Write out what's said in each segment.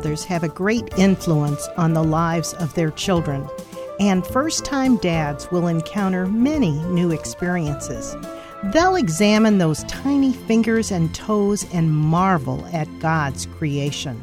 fathers have a great influence on the lives of their children, and first time dads will encounter many new experiences. They'll examine those tiny fingers and toes and marvel at God's creation.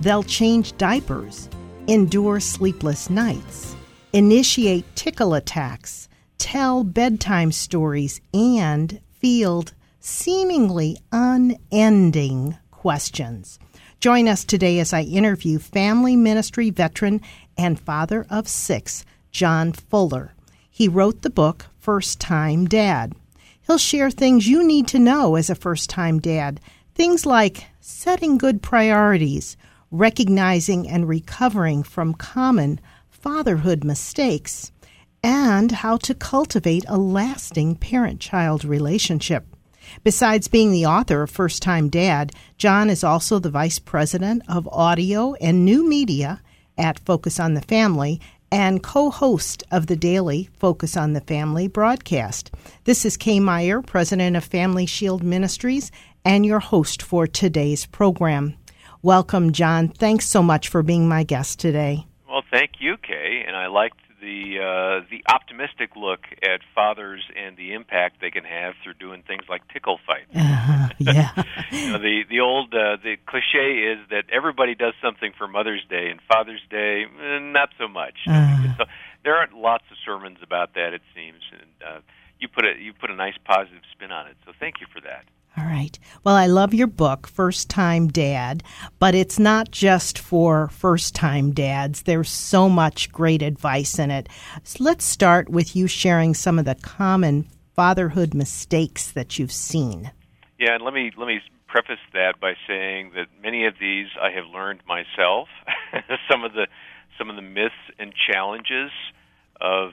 They'll change diapers, endure sleepless nights, initiate tickle attacks, tell bedtime stories, and field seemingly unending questions. Join us today as I interview family ministry veteran and father of six, John Fuller. He wrote the book First Time Dad. He'll share things you need to know as a first time dad, things like setting good priorities, recognizing and recovering from common fatherhood mistakes, and how to cultivate a lasting parent child relationship. Besides being the author of First Time Dad, John is also the vice president of audio and new media at Focus on the Family and co host of the daily Focus on the Family broadcast. This is Kay Meyer, president of Family Shield Ministries, and your host for today's program. Welcome, John. Thanks so much for being my guest today. Well, thank you, Kay, and I liked the uh, the optimistic look at fathers and the impact they can have through doing things like tickle fights. Uh, yeah. you know, the the old uh, the cliche is that everybody does something for Mother's Day and Father's Day, eh, not so much. Uh. So there aren't lots of sermons about that, it seems, and uh, you put a you put a nice positive spin on it. So thank you for that. All right. Well, I love your book, First Time Dad, but it's not just for first time dads. There's so much great advice in it. So let's start with you sharing some of the common fatherhood mistakes that you've seen. Yeah, and let me let me preface that by saying that many of these I have learned myself. some of the some of the myths and challenges of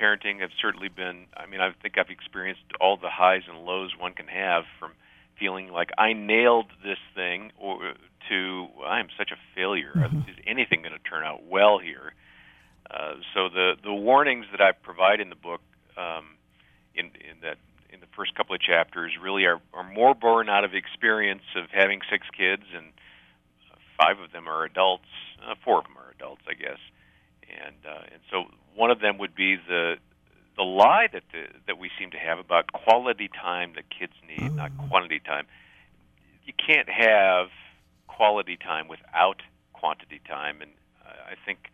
parenting have certainly been I mean I think I've experienced all the highs and lows one can have from feeling like I nailed this thing or to I'm such a failure. Mhm. Is anything going to turn out well here? Uh, so the the warnings that I provide in the book um, in in that in the first couple of chapters really are, are more born out of experience of having six kids and five of them are adults, uh, four of them are adults, I guess, and uh, and so one of them would be the the lie that the, that we seem to have about quality time that kids need, not quantity time. You can't have quality time without quantity time, and uh, I think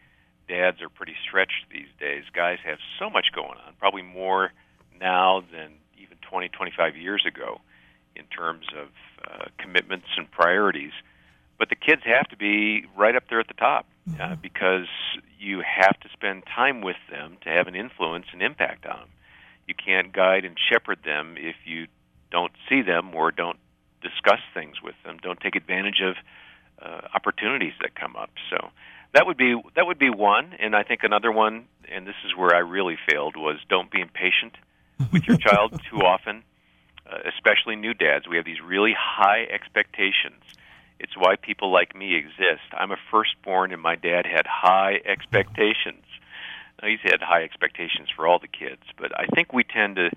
dads are pretty stretched these days. Guys have so much going on, probably more now than even 20, 25 years ago in terms of uh, commitments and priorities. But the kids have to be right up there at the top uh, because you have to spend time with them to have an influence and impact on them. You can't guide and shepherd them if you don't see them or don't discuss things with them, don't take advantage of uh, opportunities that come up. So that would be that would be one, and I think another one, and this is where I really failed, was don't be impatient with your child too often, uh, especially new dads. We have these really high expectations. It's why people like me exist. I'm a firstborn, and my dad had high expectations. Now, he's had high expectations for all the kids, but I think we tend to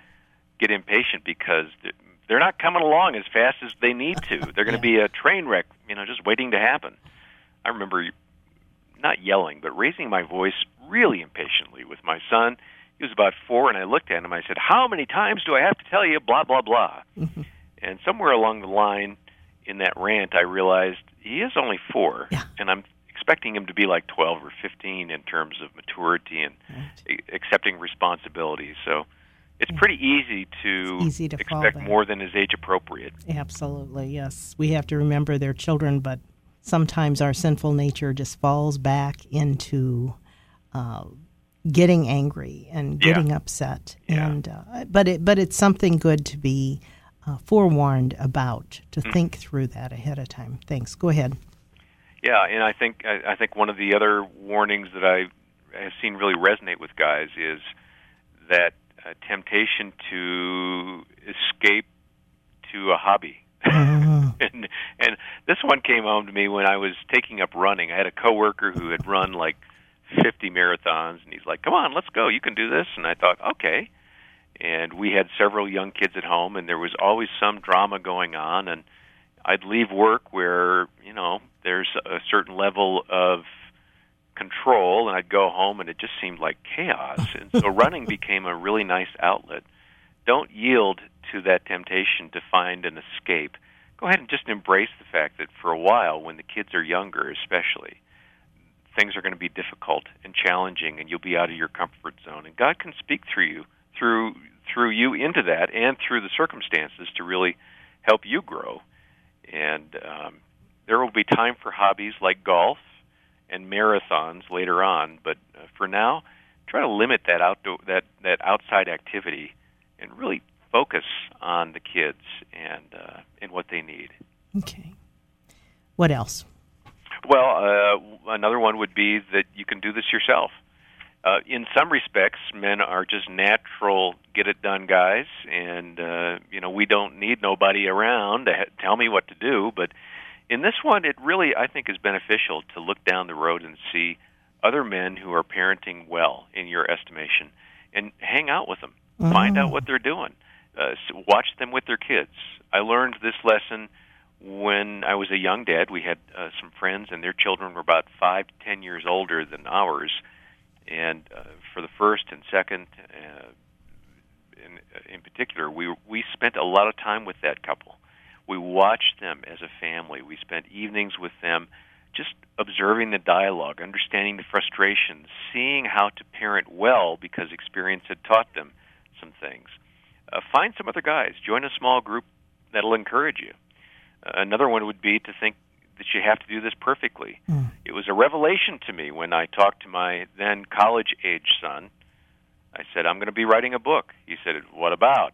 get impatient because they're not coming along as fast as they need to. They're going to be a train wreck, you know, just waiting to happen. I remember not yelling, but raising my voice really impatiently with my son. He was about four, and I looked at him. I said, "How many times do I have to tell you?" Blah blah blah. and somewhere along the line in that rant, I realized he is only four, Yeah. and I'm expecting him to be like 12 or 15 in terms of maturity and Right. accepting responsibility. So it's pretty easy to easy to expect more than is age appropriate. Absolutely, yes. We have to remember they're children, but sometimes our sinful nature just falls back into uh, getting angry and Yeah. getting upset. Yeah. And uh, but it but it's something good to be uh, forewarned about to Mm-hmm. think through that ahead of time. Thanks. Go ahead. Yeah, and I think I, I think one of the other warnings that I have seen really resonate with guys is that uh, temptation to escape to a hobby. Mhm. and and this one came home to me when I was taking up running. I had a coworker who had run like 50 marathons and he's like, "Come on, let's go. You can do this." And I thought, "Okay." And we had several young kids at home and there was always some drama going on and I'd leave work where you know there's a certain level of control, and I'd go home, and it just seemed like chaos. and so running became a really nice outlet. Don't yield to that temptation to find an escape. Go ahead and just embrace the fact that for a while, when the kids are younger, especially, things are going to be difficult and challenging, and you'll be out of your comfort zone. And God can speak through you, through through you into that, and through the circumstances to really help you grow. And um, there will be time for hobbies like golf and marathons later on, but uh, for now, try to limit that outdoor that that outside activity and really focus on the kids and uh, and what they need. Okay. What else? Well, uh, another one would be that you can do this yourself. Uh, in some respects, men are just natural get it done guys, and uh, you know we don't need nobody around to ha- tell me what to do. But in this one, it really I think is beneficial to look down the road and see other men who are parenting well in your estimation, and hang out with them, mm-hmm. find out what they're doing, uh, watch them with their kids. I learned this lesson when I was a young dad. We had uh, some friends, and their children were about five to ten years older than ours and uh, for the first and second, uh, in in particular, we we spent a lot of time with that couple. We watched them as a family. We spent evenings with them, just observing the dialogue, understanding the frustrations, seeing how to parent well because experience had taught them some things. Uh, find some other guys. Join a small group that'll encourage you. Uh, another one would be to think that you have to do this perfectly. Mm. It was a revelation to me when I talked to my then college age son. I said, I'm going to be writing a book. He said, What about?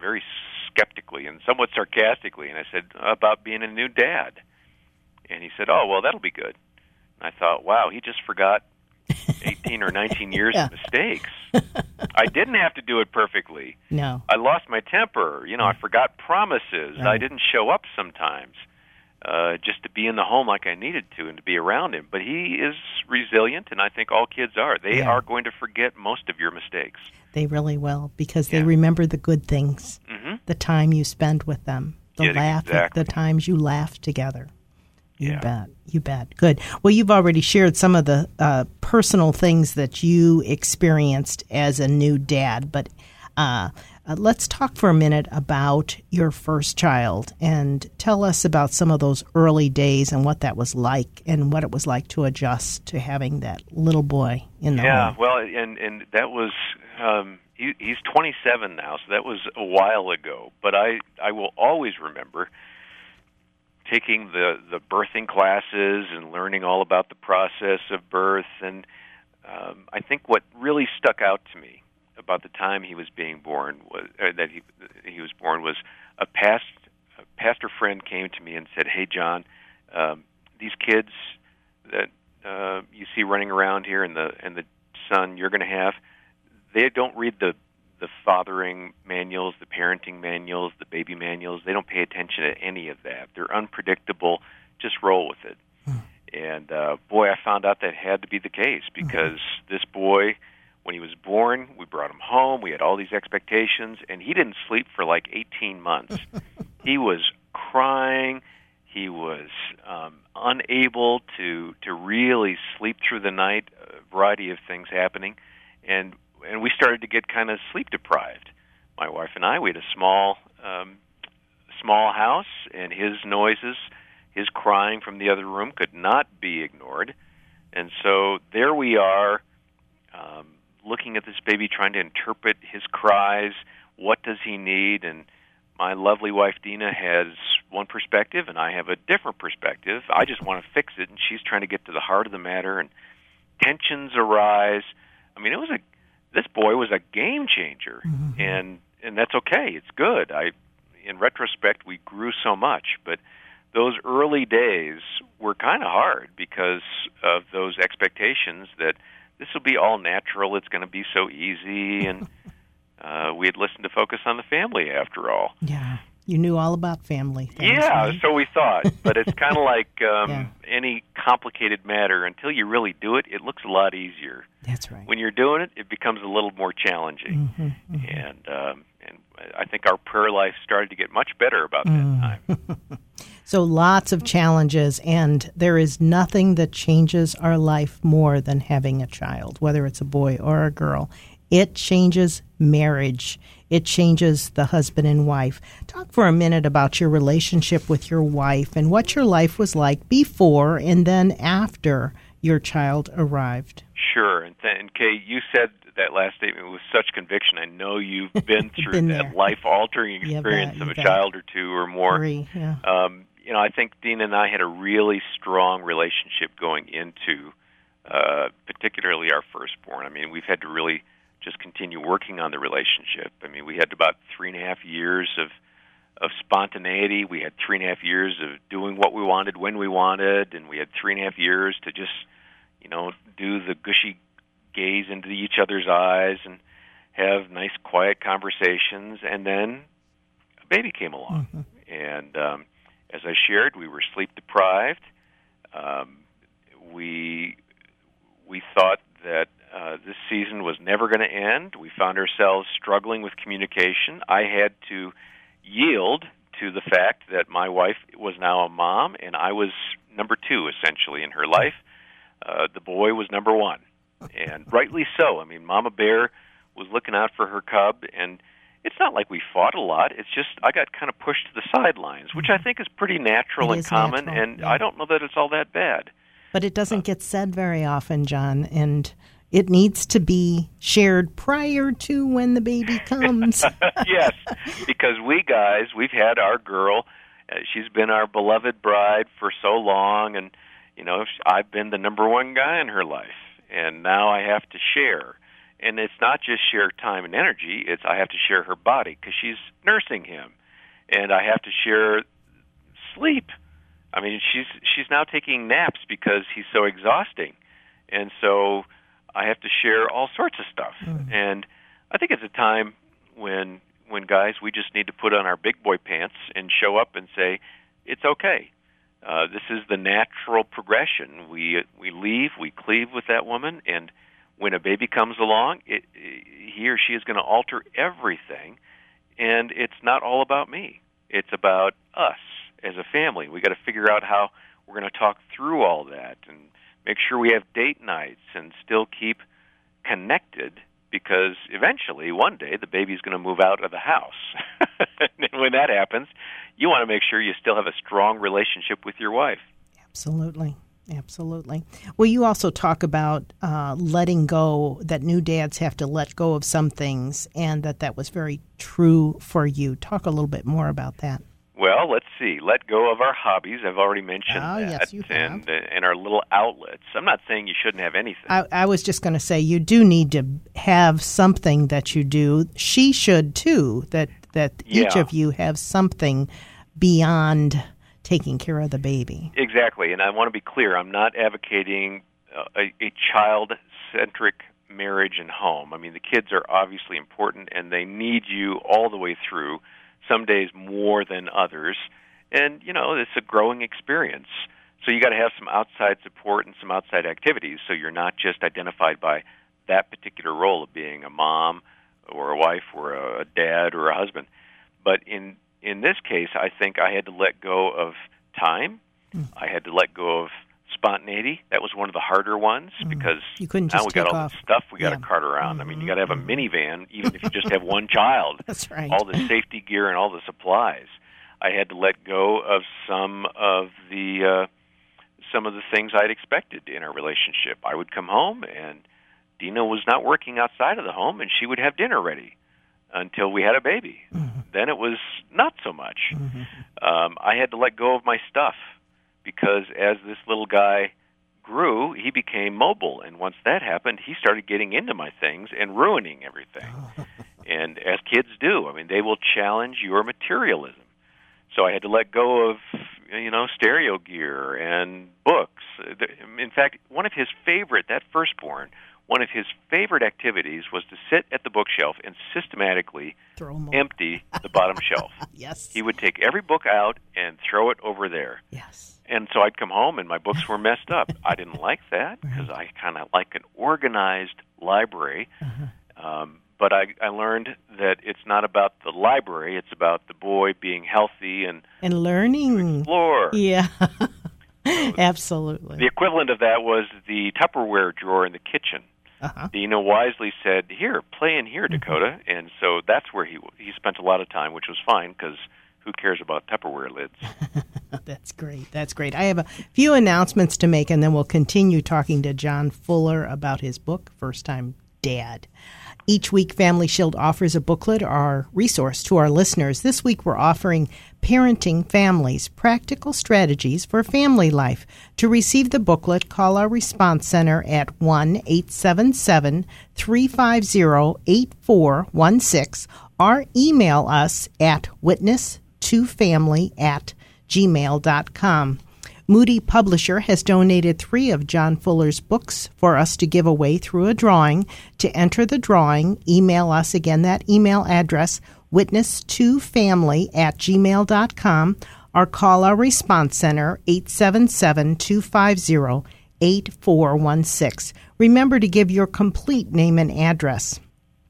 Very skeptically and somewhat sarcastically. And I said, About being a new dad. And he said, Oh, well, that'll be good. And I thought, Wow, he just forgot 18 or 19 years yeah. of mistakes. I didn't have to do it perfectly. No. I lost my temper. You know, I forgot promises. Right. I didn't show up sometimes uh, just to be in the home like I needed to and to be around him. But he is resilient, and I think all kids are. They yeah. are going to forget most of your mistakes. They really will because yeah. they remember the good things, mm-hmm. the time you spend with them, the yeah, laugh, exactly. the times you laugh together. You yeah. bet. You bet. Good. Well, you've already shared some of the uh, personal things that you experienced as a new dad, but uh, uh, let's talk for a minute about your first child and tell us about some of those early days and what that was like and what it was like to adjust to having that little boy in the yeah, home. well, and and that was um, he, he's 27 now, so that was a while ago. But I I will always remember taking the the birthing classes and learning all about the process of birth and um, I think what really stuck out to me about the time he was being born was uh, that he he was born was a past a pastor friend came to me and said, "Hey John, um, these kids that uh, you see running around here and the and the son you're going to have, they don't read the the fathering manuals, the parenting manuals, the baby manuals. They don't pay attention to any of that. They're unpredictable. Just roll with it." Hmm. And uh, boy, I found out that had to be the case because mm-hmm. this boy when he was born, we brought him home. We had all these expectations, and he didn't sleep for like 18 months. he was crying. He was um, unable to to really sleep through the night. A variety of things happening, and and we started to get kind of sleep deprived. My wife and I. We had a small um, small house, and his noises, his crying from the other room could not be ignored. And so there we are. Um, looking at this baby, trying to interpret his cries. What does he need? And my lovely wife Dena has one perspective, and I have a different perspective. I just want to fix it, and she's trying to get to the heart of the matter. And tensions arise. I mean, it was a this boy was a game changer, mm-hmm. and and that's okay. It's good. I, in retrospect, we grew so much, but those early days were kind of hard because of those expectations that this will be all natural. It's going to be so easy, and uh, we had listened to Focus on the Family after all. Yeah, you knew all about family. Things, yeah, right? so we thought. But it's kind of like um, yeah. any complicated matter. Until you really do it, it looks a lot easier. That's right. When you're doing it, it becomes a little more challenging. Mm-hmm, mm-hmm. And um, and I think our prayer life started to get much better about that mm. time. So lots of challenges, and there is nothing that changes our life more than having a child, whether it's a boy or a girl. It changes marriage. It changes the husband and wife. Talk for a minute about your relationship with your wife and what your life was like before and then after your child arrived. Sure. And, th- and Kay, you said that last statement with such conviction. I know you've been through been that life altering experience bet, of a bet. child or two or more. Three, yeah. Um, you know, I think Dean and I had a really strong relationship going into, uh, particularly our firstborn. I mean, we've had to really just continue working on the relationship. I mean, we had about three and a half years of of spontaneity. We had three and a half years of doing what we wanted when we wanted, and we had three and a half years to just, you know, do the gushy gaze into each other's eyes and have nice, quiet conversations. And then a baby came along, Mhm. and um, as I shared, we were sleep deprived. Um, we we thought that uh, this season was never going to end. We found ourselves struggling with communication. I had to yield to the fact that my wife was now a mom, and I was number two essentially in her life. Uh, the boy was number one, and rightly so. I mean, Mama Bear was looking out for her cub, and it's not like we fought a lot. It's just I got kind of pushed to the sidelines, which I think is pretty natural It and common, natural, and yeah. I don't know that it's all that bad. But it doesn't get said very often, John, and it needs to be shared prior to when the baby comes. yes, because we guys, we've had our girl. Uh, she's been our beloved bride for so long, and you know, I've been the number one guy in her life, and now I have to share. And it's not just share time and energy; it's I have to share her body because she's nursing him, and I have to share sleep. I mean, she's she's now taking naps because he's so exhausting, and so I have to share all sorts of stuff. And I think it's a time when when guys we just need to put on our big boy pants and show up and say it's okay. Uh, this is the natural progression. We we leave, we cleave with that woman, and when a baby comes along, it, he or she is going to alter everything, and it's not all about me. It's about us as a family. We got to figure out how we're going to talk through all that and make sure we have date nights and still keep connected because eventually one day the baby's going to move out of the house. and when that happens, you want to make sure you still have a strong relationship with your wife. Absolutely. Absolutely. Well, you also talk about uh, letting go, that new dads have to let go of some things, and that that was very true for you. Talk a little bit more about that. Well, let's see. Let go of our hobbies. I've already mentioned Oh, that, yes, you and uh, and our little outlets. I'm not saying you shouldn't have anything. I, I was just going to say you do need to have something that you do. She should too. That that each of you have something beyond taking care of the baby. Exactly, and I want to be clear. I'm not advocating uh, a, a child-centric marriage and home. I mean, the kids are obviously important, and they need you all the way through. Some days more than others, and you know it's a growing experience. So you got to have some outside support and some outside activities, so you're not just identified by that particular role of being a mom or a wife or a dad or a husband. But in in this case, I think I had to let go of time. I had to let go of spontaneity. That was one of the harder ones because You couldn't now we got all off. this stuff we got Yeah. Mm-hmm. to cart around. I mean, you got to have a minivan, even if you just have one child. That's right. All the safety gear and all the supplies. I had to let go of some of the uh, some of the things I'd expected in our relationship. I would come home and Dena was not working outside of the home, and she would have dinner ready until we had a baby. Then it was not so much. Um, I had to let go of my stuff because as this little guy grew, he became mobile, and once that happened, he started getting into my things and ruining everything. and as kids do, I mean, they will challenge your materialism. So I had to let go of, you know, stereo gear and books. In fact, one of his favorite, that firstborn, one of his favorite activities was to sit at the bookshelf and systematically Throw 'em over. empty the bottom shelf. Yes. He would take every book out and throw it over there. yes. And so I'd come home and my books were messed up. I didn't like that because I kind of like an organized library. Um, but I, I learned that it's not about the library; it's about the boy being healthy and and learning. Explore. Yeah, absolutely. The equivalent of that was the Tupperware drawer in the kitchen. Uh-huh. Dena wisely said, "Here, play in here, Dakota," mm-hmm. and so that's where he he spent a lot of time, which was fine because who cares about Tupperware lids? That's great. That's great. I have a few announcements to make, and then we'll continue talking to John Fuller about his book, First Time Dad. Each week, Family Shield offers a booklet or resource to our listeners. This week, we're offering Parenting Families Practical Strategies for Family Life. To receive the booklet, call our response center at 1 877 350 8416 or email us at witness2family at gmail.com. Moody Publisher has donated three of John Fuller's books for us to give away through a drawing. To enter the drawing, email us again that email address, witness2family at gmail.com, or call our response center, 877 250 8416. Remember to give your complete name and address.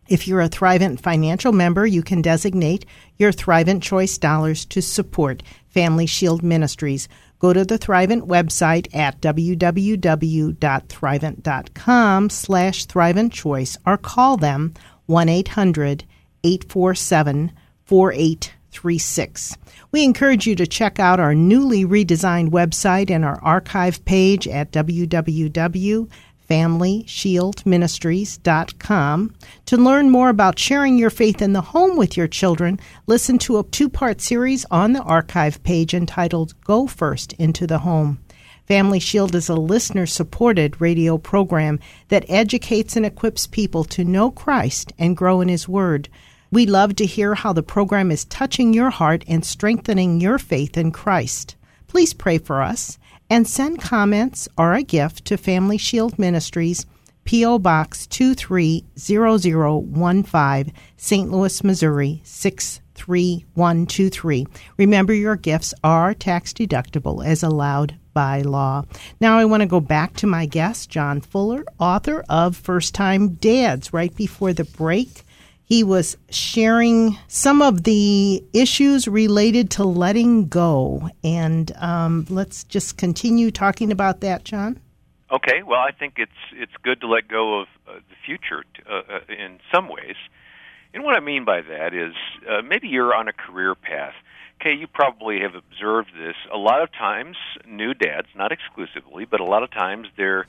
If you're a Thrivent financial member, you can designate your Thrivent Choice dollars to support Family Shield Ministries. Go to the Thrivent website at www.thrivent.com slash Choice or call them 1-800-847-4836. We encourage you to check out our newly redesigned website and our archive page at www FamilyShieldMinistries.com. To learn more about sharing your faith in the home with your children, listen to a two part series on the archive page entitled Go First into the Home. Family Shield is a listener supported radio program that educates and equips people to know Christ and grow in His Word. We love to hear how the program is touching your heart and strengthening your faith in Christ. Please pray for us and send comments or a gift to Family Shield Ministries, P.O. Box 230015, St. Louis, Missouri 63123. Remember, your gifts are tax deductible as allowed by law. Now, I want to go back to my guest, John Fuller, author of First Time Dads, right before the break. He was sharing some of the issues related to letting go. And um, let's just continue talking about that, John. Okay. Well, I think it's it's good to let go of uh, the future uh, uh, in some ways. And what I mean by that is uh, maybe you're on a career path. Okay, you probably have observed this. A lot of times, new dads, not exclusively, but a lot of times they're,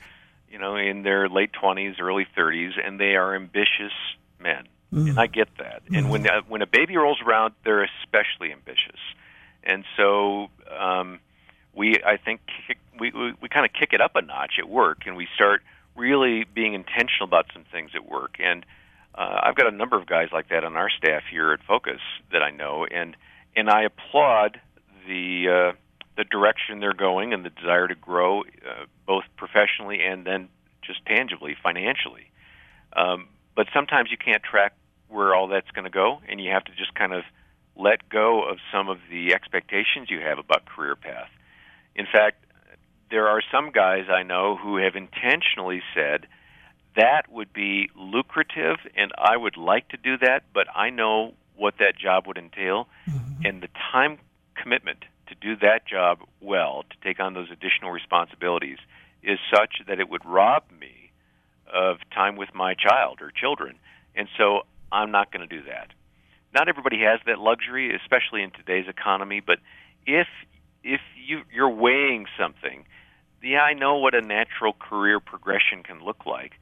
you know, in their late 20s, early 30s, and they are ambitious men Mm. And I get that. Mm. And when uh, when a baby rolls around, they're especially ambitious. And so um, we, I think, kick, we we, we kind of kick it up a notch at work, and we start really being intentional about some things at work. And uh, I've got a number of guys like that on our staff here at Focus that I know, and and I applaud the uh, the direction they're going and the desire to grow, uh, both professionally and then just tangibly financially. Um, but sometimes you can't track where all that's going to go, and you have to just kind of let go of some of the expectations you have about career path. In fact, there are some guys I know who have intentionally said that would be lucrative and I would like to do that, but I know what that job would entail mm-hmm. and the time commitment to do that job well, to take on those additional responsibilities is such that it would rob me of time with my child or children. And so I'm not going to do that. Not everybody has that luxury, especially in today's economy. But if if you you're weighing something, yeah, I know what a natural career progression can look like,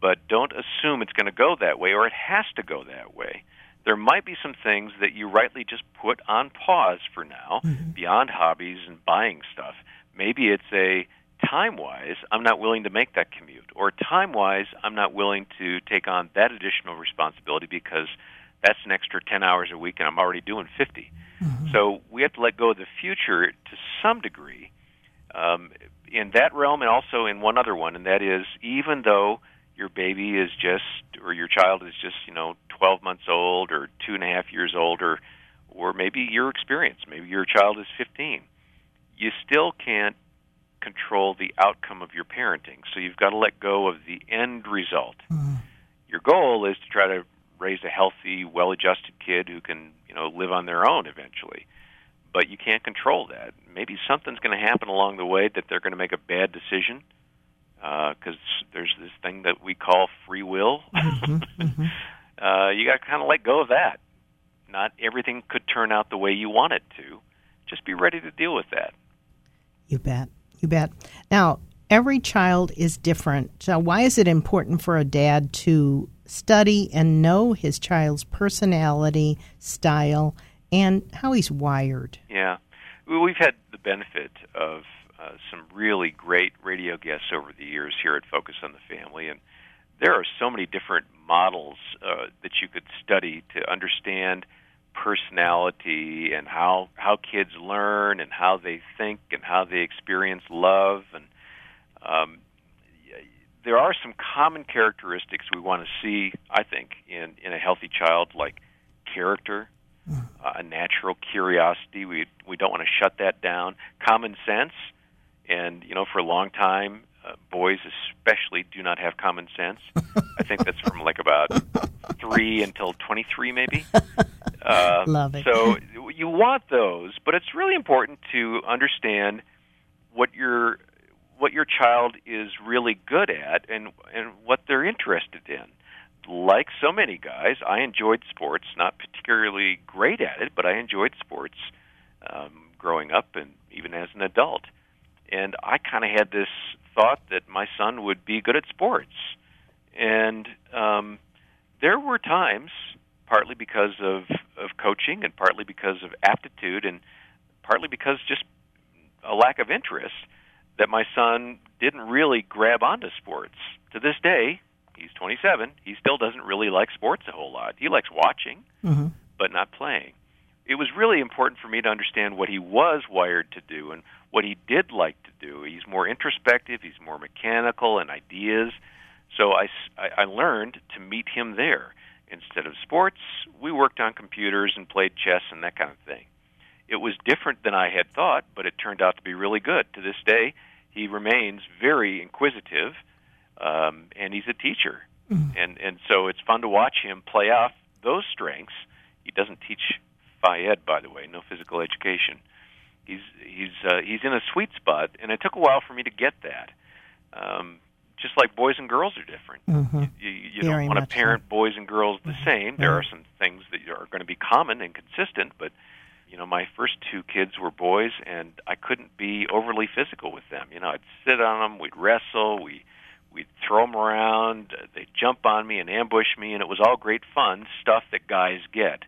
but don't assume it's going to go that way or it has to go that way. There might be some things that you rightly just put on pause for now, mm-hmm. beyond hobbies and buying stuff. Maybe it's a time wise, I'm not willing to make that commute, or time wise, I'm not willing to take on that additional responsibility because that's an extra 10 hours a week and I'm already doing 50. Mm-hmm. So we have to let go of the future to some degree um, in that realm and also in one other one, and that is even though your baby is just, or your child is just, you know, 12 months old or two and a half years old, or, or maybe your experience, maybe your child is 15, you still can't control the outcome of your parenting. So you've got to let go of the end result. Mm. Your goal is to try to raise a healthy, well-adjusted kid who can, you know, live on their own eventually. But you can't control that. Maybe something's going to happen along the way that they're going to make a bad decision because uh, there's this thing that we call free will. Mm-hmm, mm-hmm. uh, you got to kind of let go of that. Not everything could turn out the way you want it to. Just be ready to deal with that. You bet. You bet. Now, every child is different. So, why is it important for a dad to study and know his child's personality, style, and how he's wired? Yeah. We've had the benefit of uh, some really great radio guests over the years here at Focus on the Family, and there are so many different models uh, that you could study to understand personality and how how kids learn and how they think and how they experience love and um, there are some common characteristics we want to see I think in in a healthy child like character uh, a natural curiosity. We we don't want to shut that down. Common sense and you know for a long time uh, boys especially do not have common sense. I think that's from like about 3 until 23 maybe uh, Love it. So you want those, but it's really important to understand what your what your child is really good at and and what they're interested in. Like so many guys, I enjoyed sports. Not particularly great at it, but I enjoyed sports um, growing up and even as an adult. And I kind of had this thought that my son would be good at sports. And um, there were times partly because of of coaching and partly because of aptitude and partly because just a lack of interest that my son didn't really grab onto sports. To this day, he's 27. He still doesn't really like sports a whole lot. He likes watching, mm-hmm. but not playing. It was really important for me to understand what he was wired to do and what he did like to do. He's more introspective. He's more mechanical and ideas. So I, I learned to meet him there Instead of sports, we worked on computers and played chess and that kind of thing. It was different than I had thought, but it turned out to be really good. To this day, he remains very inquisitive, um, and he's a teacher, mm. and and so it's fun to watch him play off those strengths. He doesn't teach Phys Ed, by the way, no physical education. He's he's uh, he's in a sweet spot, and it took a while for me to get that. Um, just like boys and girls are different. Mm-hmm. You, you, you don't want to parent so. boys and girls the mm-hmm. same. There are some things that are going to be common and consistent, but you know, my first two kids were boys, and I couldn't be overly physical with them. You know, I'd sit on them, we'd wrestle, we we'd throw them around, they'd jump on me and ambush me, and it was all great fun stuff that guys get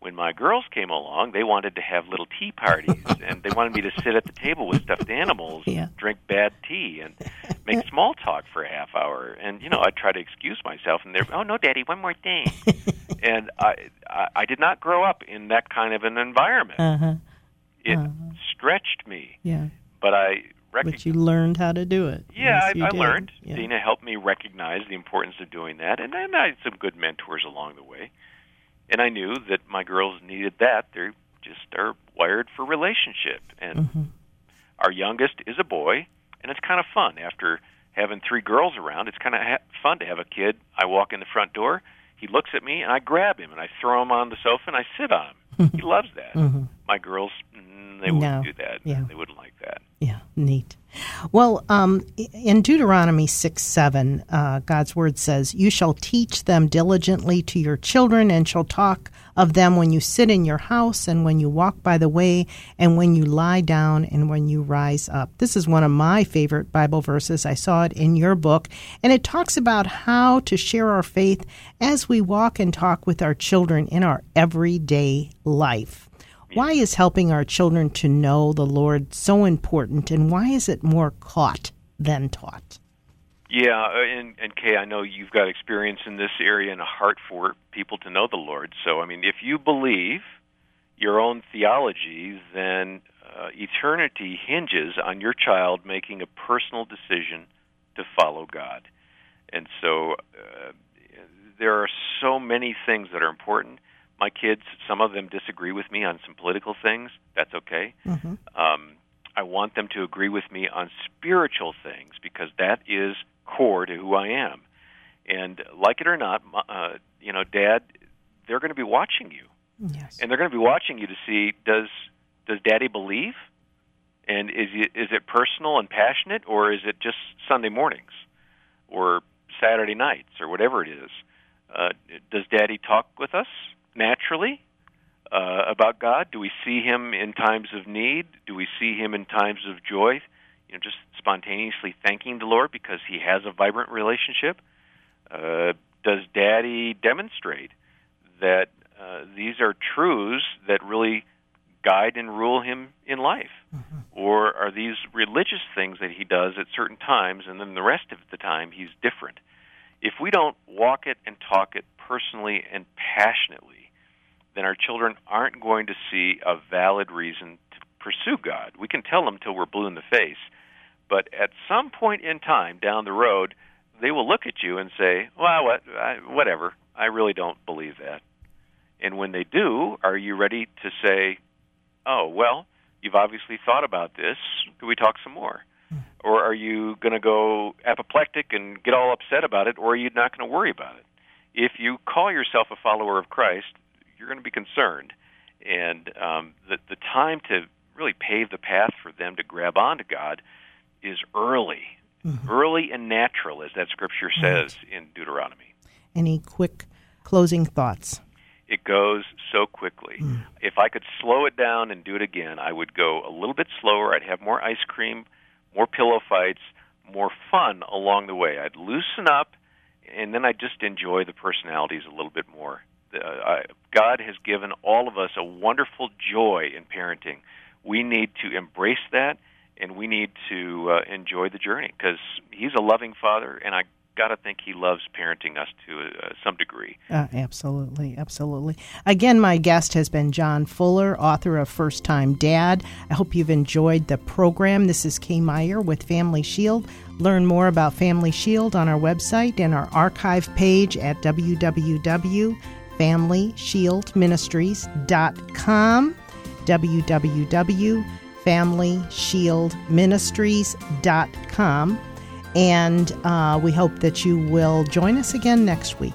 when my girls came along, they wanted to have little tea parties, and they wanted me to sit at the table with stuffed animals, yeah. and drink bad tea, and make small talk for a half hour. And you know, I'd try to excuse myself, and they're, oh no, Daddy, one more thing. and I, I, I did not grow up in that kind of an environment. Uh-huh. It uh-huh. stretched me. Yeah. But I but you learned how to do it. Yeah, yes, I, I learned. Yeah. Dena helped me recognize the importance of doing that, and then I had some good mentors along the way and I knew that my girls needed that. They just are wired for relationship, and mm-hmm. our youngest is a boy, and it's kind of fun after having three girls around. It's kind of ha- fun to have a kid. I walk in the front door, he looks at me, and I grab him and I throw him on the sofa and I sit on him. he loves that. Mm-hmm. My girls, they wouldn't no. do that. Yeah. They wouldn't like that. Yeah, neat. Well, um, in Deuteronomy 6 7, uh, God's word says, You shall teach them diligently to your children, and shall talk of them when you sit in your house, and when you walk by the way, and when you lie down, and when you rise up. This is one of my favorite Bible verses. I saw it in your book, and it talks about how to share our faith as we walk and talk with our children in our everyday life. Why is helping our children to know the Lord so important, and why is it more caught than taught? Yeah, uh, and, and Kay, I know you've got experience in this area and a heart for people to know the Lord. So, I mean, if you believe your own theology, then uh, eternity hinges on your child making a personal decision to follow God. And so, uh, there are so many things that are important my kids, some of them disagree with me on some political things. That's okay. Mm-hmm. Um, I want them to agree with me on spiritual things because that is core to who I am. And like it or not, uh, you know, Dad, they're going to be watching you, Yes. and they're going to be watching you to see does does Daddy believe, and is it, is it personal and passionate, or is it just Sunday mornings, or Saturday nights, or whatever it is? Uh, does Daddy talk with us naturally uh, about God? Do we see Him in times of need? Do we see Him in times of joy? You know, just spontaneously thanking the Lord because He has a vibrant relationship. Uh, does Daddy demonstrate that uh, these are truths that really guide and rule him in life? Or are these religious things that he does at certain times and then the rest of the time he's different? If we don't walk it and talk it personally and passionately, then our children aren't going to see a valid reason to pursue God. We can tell them till we're blue in the face, but at some point in time down the road, they will look at you and say, "Well, what, I, whatever. I really don't believe that." And when they do, are you ready to say, "Oh, well, you've obviously thought about this. Can we talk some more?" Hmm. Or are you going to go apoplectic and get all upset about it, or are you not going to worry about it? If you call yourself a follower of Christ, you're going to be concerned, and um, the the time to really pave the path for them to grab onto God is early, early and natural, as that scripture says in Deuteronomy. Any quick closing thoughts? It goes so quickly. If I could slow it down and do it again, I would go a little bit slower. I'd have more ice cream, more pillow fights, more fun along the way. I'd loosen up, and then I'd just enjoy the personalities a little bit more. Uh, God has given all of us a wonderful joy in parenting. We need to embrace that, and we need to uh, enjoy the journey because He's a loving Father, and I got to think He loves parenting us to uh, some degree. Uh, absolutely, absolutely. Again, my guest has been John Fuller, author of First Time Dad. I hope you've enjoyed the program. This is Kay Meyer with Family Shield. Learn more about Family Shield on our website and our archive page at www.familyshieldministries.com. www.familyshieldministries.com. And uh, we hope that you will join us again next week.